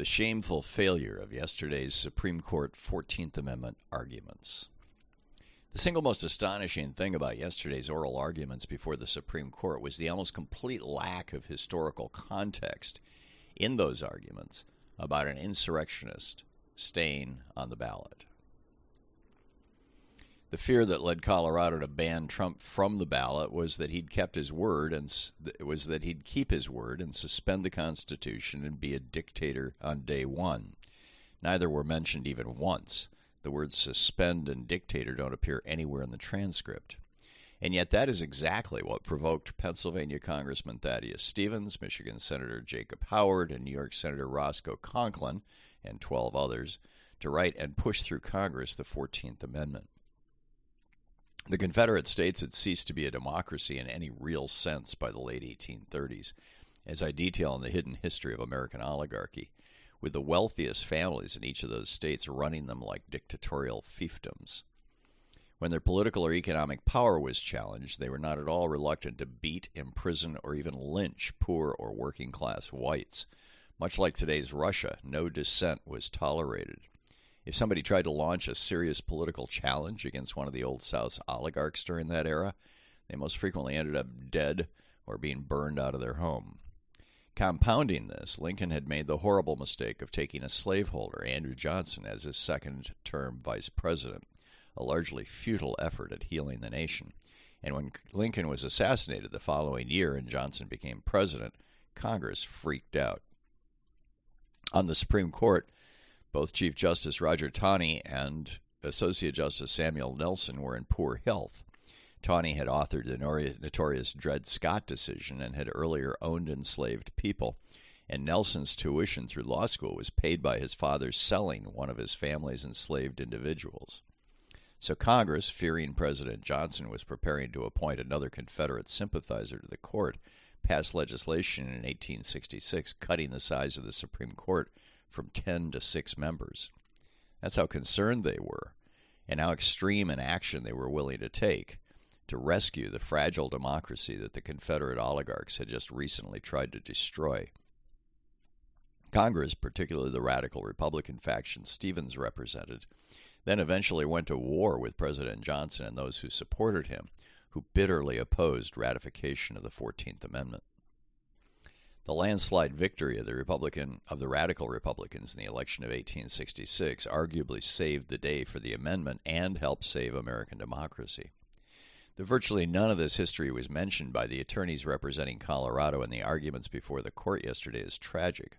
the shameful failure of yesterday's Supreme Court 14th Amendment arguments. The single most astonishing thing about yesterday's oral arguments before the Supreme Court was the almost complete lack of historical context in those arguments about an insurrectionist staying on the ballot. The fear that led Colorado to ban Trump from the ballot was that he'd kept his word and was that he'd keep his word and suspend the Constitution and be a dictator on day one. Neither were mentioned even once. The words suspend and dictator don't appear anywhere in the transcript. And yet, that is exactly what provoked Pennsylvania Congressman Thaddeus Stevens, Michigan Senator Jacob Howard, and New York Senator Roscoe Conkling, and 12 others, to write and push through Congress the 14th Amendment. The Confederate States had ceased to be a democracy in any real sense by the late 1830s, as I detail in the hidden history of American oligarchy, with the wealthiest families in each of those states running them like dictatorial fiefdoms. When their political or economic power was challenged, they were not at all reluctant to beat, imprison, or even lynch poor or working class whites. Much like today's Russia, no dissent was tolerated. If somebody tried to launch a serious political challenge against one of the Old South's oligarchs during that era, they most frequently ended up dead or being burned out of their home. Compounding this, Lincoln had made the horrible mistake of taking a slaveholder, Andrew Johnson, as his second term vice president, a largely futile effort at healing the nation. And when Lincoln was assassinated the following year and Johnson became president, Congress freaked out. On the Supreme Court, both Chief Justice Roger Taney and Associate Justice Samuel Nelson were in poor health. Taney had authored the notorious Dred Scott decision and had earlier owned enslaved people, and Nelson's tuition through law school was paid by his father selling one of his family's enslaved individuals. So Congress, fearing President Johnson was preparing to appoint another Confederate sympathizer to the court, passed legislation in 1866 cutting the size of the Supreme Court from 10 to 6 members. That's how concerned they were, and how extreme an action they were willing to take to rescue the fragile democracy that the Confederate oligarchs had just recently tried to destroy. Congress, particularly the radical Republican faction Stevens represented, then eventually went to war with President Johnson and those who supported him, who bitterly opposed ratification of the 14th Amendment. The landslide victory of the Republican of the radical Republicans in the election of 1866 arguably saved the day for the amendment and helped save American democracy. That virtually none of this history was mentioned by the attorneys representing Colorado in the arguments before the court yesterday is tragic.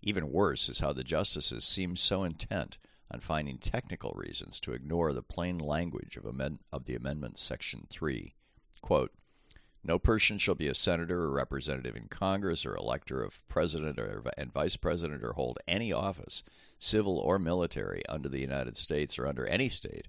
Even worse is how the justices seemed so intent on finding technical reasons to ignore the plain language of, amend- of the amendment section 3. Quote, no person shall be a senator or representative in Congress or elector of president or, and vice president or hold any office, civil or military, under the United States or under any state,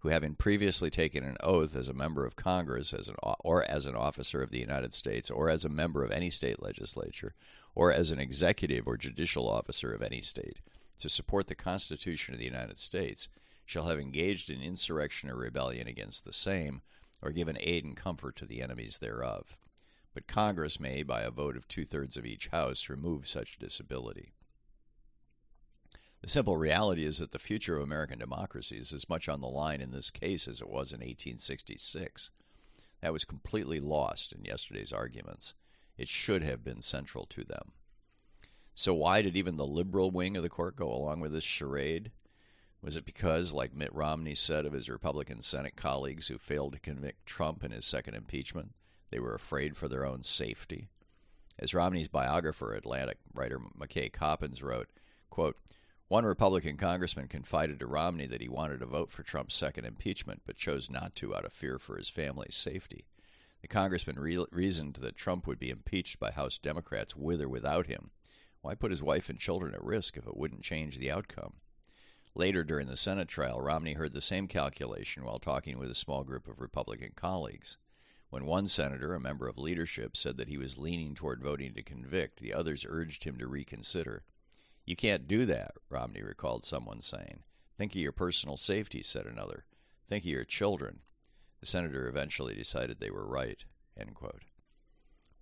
who having previously taken an oath as a member of Congress as an, or as an officer of the United States or as a member of any state legislature or as an executive or judicial officer of any state to support the Constitution of the United States shall have engaged in insurrection or rebellion against the same or given aid and comfort to the enemies thereof. But Congress may, by a vote of two thirds of each House, remove such disability. The simple reality is that the future of American democracy is as much on the line in this case as it was in 1866. That was completely lost in yesterday's arguments. It should have been central to them. So, why did even the liberal wing of the court go along with this charade? Was it because, like Mitt Romney said of his Republican Senate colleagues who failed to convict Trump in his second impeachment, they were afraid for their own safety? As Romney's biographer, Atlantic writer McKay Coppins wrote, quote, one Republican congressman confided to Romney that he wanted to vote for Trump's second impeachment, but chose not to out of fear for his family's safety. The congressman re- reasoned that Trump would be impeached by House Democrats with or without him. Why put his wife and children at risk if it wouldn't change the outcome? Later during the Senate trial, Romney heard the same calculation while talking with a small group of Republican colleagues. When one senator, a member of leadership, said that he was leaning toward voting to convict, the others urged him to reconsider. You can't do that, Romney recalled someone saying. Think of your personal safety, said another. Think of your children. The senator eventually decided they were right.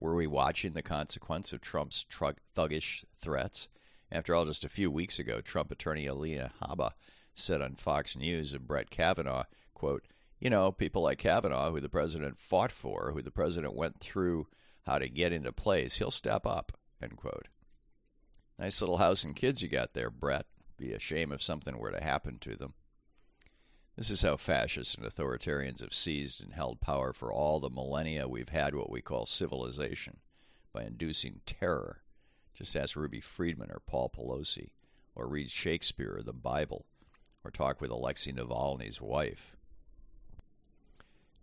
Were we watching the consequence of Trump's thuggish threats? After all, just a few weeks ago, Trump attorney Alina Habba said on Fox News of Brett Kavanaugh, quote, you know, people like Kavanaugh, who the president fought for, who the president went through how to get into place, he'll step up, end quote. Nice little house and kids you got there, Brett. Be a shame if something were to happen to them. This is how fascists and authoritarians have seized and held power for all the millennia we've had what we call civilization by inducing terror. Just ask Ruby Freeman or Paul Pelosi, or read Shakespeare or the Bible, or talk with Alexei Navalny's wife.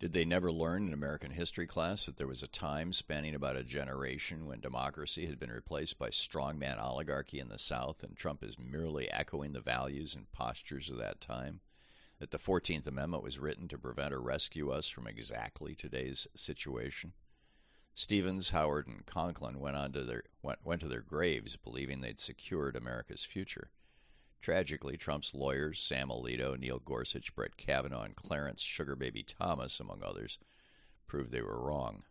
Did they never learn in American history class that there was a time spanning about a generation when democracy had been replaced by strongman oligarchy in the South, and Trump is merely echoing the values and postures of that time? That the 14th Amendment was written to prevent or rescue us from exactly today's situation? Stevens, Howard, and Conkling went on to their went, went to their graves believing they'd secured America's future. Tragically, Trump's lawyers, Sam Alito, Neil Gorsuch, Brett Kavanaugh, and Clarence Sugarbaby Thomas, among others, proved they were wrong.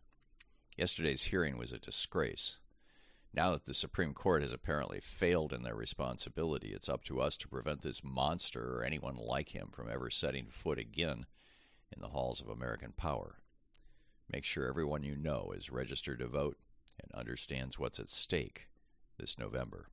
Yesterday's hearing was a disgrace. Now that the Supreme Court has apparently failed in their responsibility, it's up to us to prevent this monster or anyone like him from ever setting foot again in the halls of American power. Make sure everyone you know is registered to vote and understands what's at stake this November.